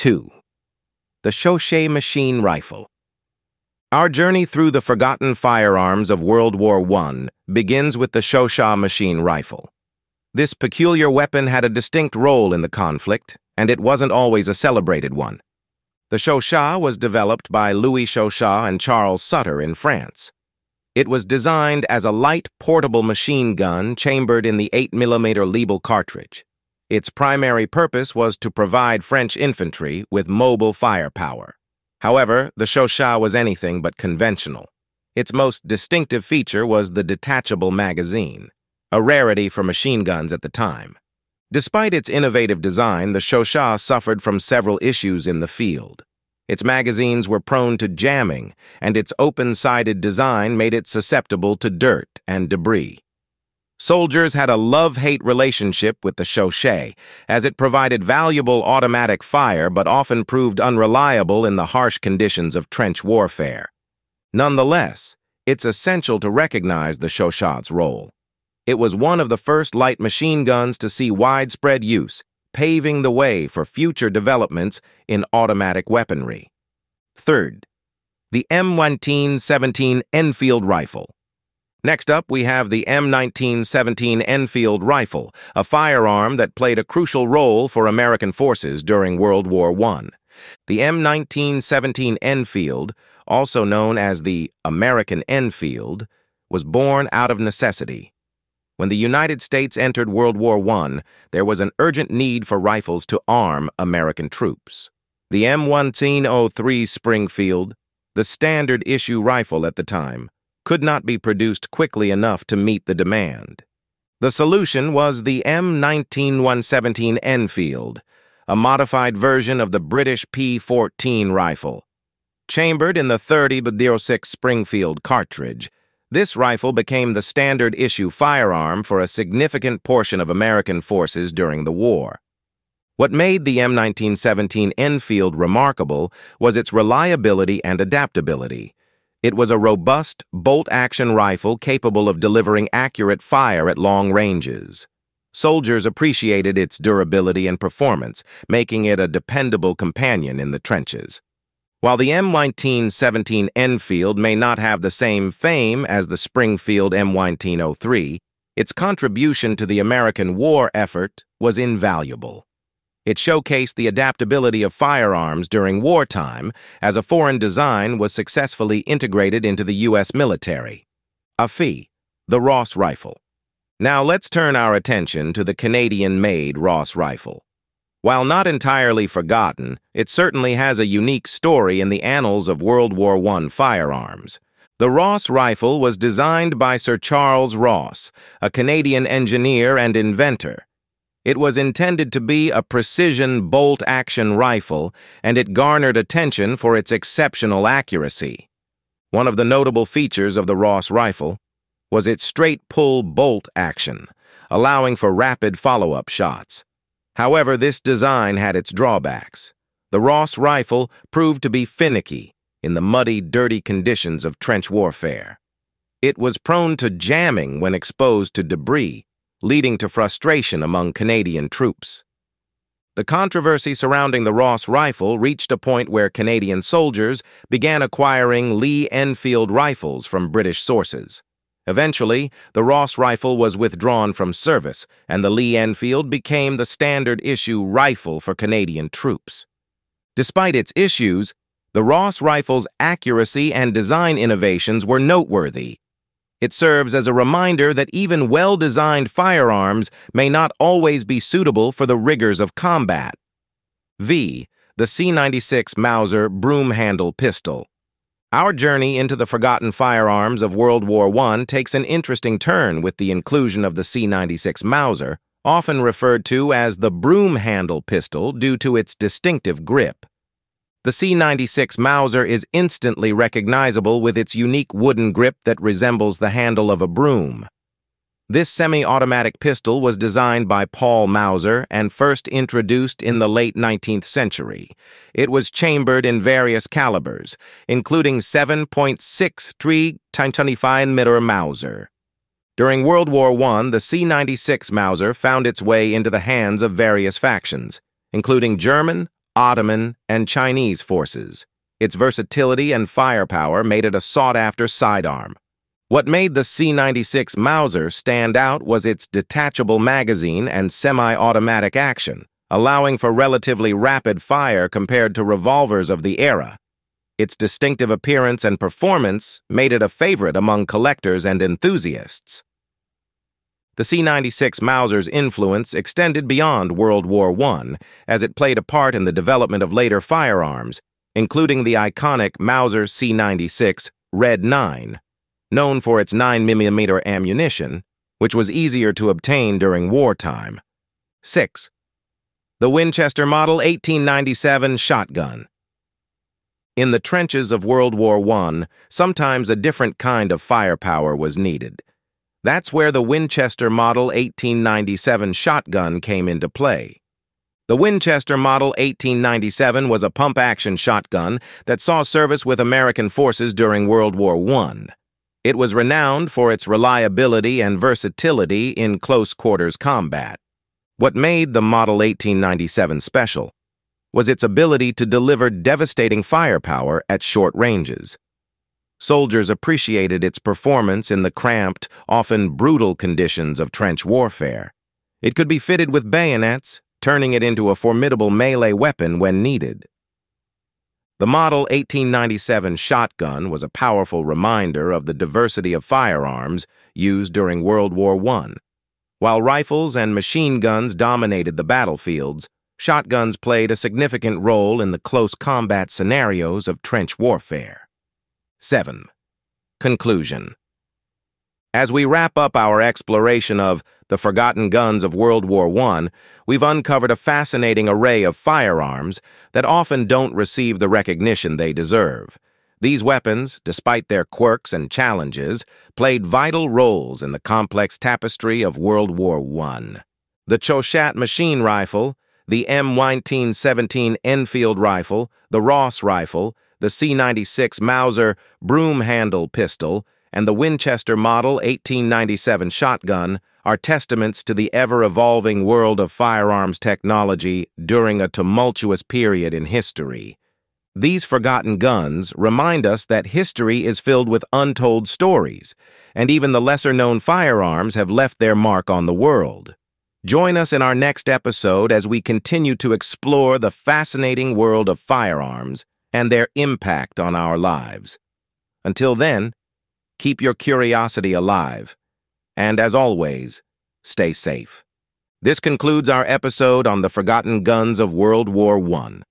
2. The Chauchat Machine Rifle. Our journey through the forgotten firearms of World War I begins with the Chauchat machine rifle. This peculiar weapon had a distinct role in the conflict, and it wasn't always a celebrated one. The Chauchat was developed by Louis Chauchat and Charles Sutter in France. It was designed as a light, portable machine gun chambered in the 8mm Lebel cartridge. Its primary purpose was to provide French infantry with mobile firepower. However, the Chauchat was anything but conventional. Its most distinctive feature was the detachable magazine, a rarity for machine guns at the time. Despite its innovative design, the Chauchat suffered from several issues in the field. Its magazines were prone to jamming, and its open-sided design made it susceptible to dirt and debris. Soldiers had a love-hate relationship with the Chauchat, as it provided valuable automatic fire but often proved unreliable in the harsh conditions of trench warfare. Nonetheless, it's essential to recognize the Chauchat's role. It was one of the first light machine guns to see widespread use, paving the way for future developments in automatic weaponry. Third, the M1917 Enfield Rifle. Next up, we have the M1917 Enfield rifle, a firearm that played a crucial role for American forces during World War I. The M1917 Enfield, also known as the American Enfield, was born out of necessity. When the United States entered World War I, there was an urgent need for rifles to arm American troops. The M1903 Springfield, the standard issue rifle at the time, could not be produced quickly enough to meet the demand. The solution was the M19117 Enfield, a modified version of the British P14 rifle. Chambered in the 30-06 Springfield cartridge, this rifle became the standard issue firearm for a significant portion of American forces during the war. What made the M1917 Enfield remarkable was its reliability and adaptability. It was a robust, bolt-action rifle capable of delivering accurate fire at long ranges. Soldiers appreciated its durability and performance, making it a dependable companion in the trenches. While the M1917 Enfield may not have the same fame as the Springfield M1903, its contribution to the American war effort was invaluable. It showcased the adaptability of firearms during wartime as a foreign design was successfully integrated into the U.S. military. A AFI, the Ross Rifle. Now let's turn our attention to the Canadian-made Ross Rifle. While not entirely forgotten, it certainly has a unique story in the annals of World War I firearms. The Ross rifle was designed by Sir Charles Ross, a Canadian engineer and inventor. It was intended to be a precision bolt-action rifle, and it garnered attention for its exceptional accuracy. One of the notable features of the Ross rifle was its straight-pull bolt action, allowing for rapid follow-up shots. However, this design had its drawbacks. The Ross rifle proved to be finicky in the muddy, dirty conditions of trench warfare. It was prone to jamming when exposed to debris, leading to frustration among Canadian troops. The controversy surrounding the Ross rifle reached a point where Canadian soldiers began acquiring Lee Enfield rifles from British sources. Eventually, the Ross rifle was withdrawn from service, and the Lee Enfield became the standard issue rifle for Canadian troops. Despite its issues, the Ross rifle's accuracy and design innovations were noteworthy, it serves as a reminder that even well-designed firearms may not always be suitable for the rigors of combat. V. The C-96 Mauser Broom Handle Pistol. Our journey into the forgotten firearms of World War I takes an interesting turn with the inclusion of the C-96 Mauser, often referred to as the broom handle pistol due to its distinctive grip. The C96 Mauser is instantly recognizable with its unique wooden grip that resembles the handle of a broom. This semi-automatic pistol was designed by Paul Mauser and first introduced in the late 19th century. It was chambered in various calibers, including 7.63 25mm Mauser. During World War I, the C-96 Mauser found its way into the hands of various factions, including German, Ottoman, and Chinese forces. Its versatility and firepower made it a sought-after sidearm. What made the C-96 Mauser stand out was its detachable magazine and semi-automatic action, allowing for relatively rapid fire compared to revolvers of the era. Its distinctive appearance and performance made it a favorite among collectors and enthusiasts. The C-96 Mauser's influence extended beyond World War I, as it played a part in the development of later firearms, including the iconic Mauser C96 Red 9, known for its 9mm ammunition, which was easier to obtain during wartime. 6. The Winchester Model 1897 Shotgun In the trenches of World War I, sometimes a different kind of firepower was needed. That's where the Winchester Model 1897 shotgun came into play. The Winchester Model 1897 was a pump-action shotgun that saw service with American forces during World War I. It was renowned for its reliability and versatility in close-quarters combat. What made the Model 1897 special was its ability to deliver devastating firepower at short ranges. Soldiers appreciated its performance in the cramped, often brutal conditions of trench warfare. It could be fitted with bayonets, turning it into a formidable melee weapon when needed. The Model 1897 shotgun was a powerful reminder of the diversity of firearms used during World War I. While rifles and machine guns dominated the battlefields, shotguns played a significant role in the close combat scenarios of trench warfare. 7. Conclusion as we wrap up our exploration of the forgotten guns of World War I, we've uncovered a fascinating array of firearms that often don't receive the recognition they deserve. These weapons, despite their quirks and challenges, played vital roles in the complex tapestry of World War I. The Chauchat machine rifle, the M1917 Enfield rifle, the Ross rifle, the C96 Mauser broom handle pistol, and the Winchester Model 1897 shotgun are testaments to the ever-evolving world of firearms technology during a tumultuous period in history. These forgotten guns remind us that history is filled with untold stories, and even the lesser-known firearms have left their mark on the world. Join us in our next episode as we continue to explore the fascinating world of firearms and their impact on our lives. Until then, Keep your curiosity alive. And as always, stay safe. This concludes our episode on the forgotten guns of World War I.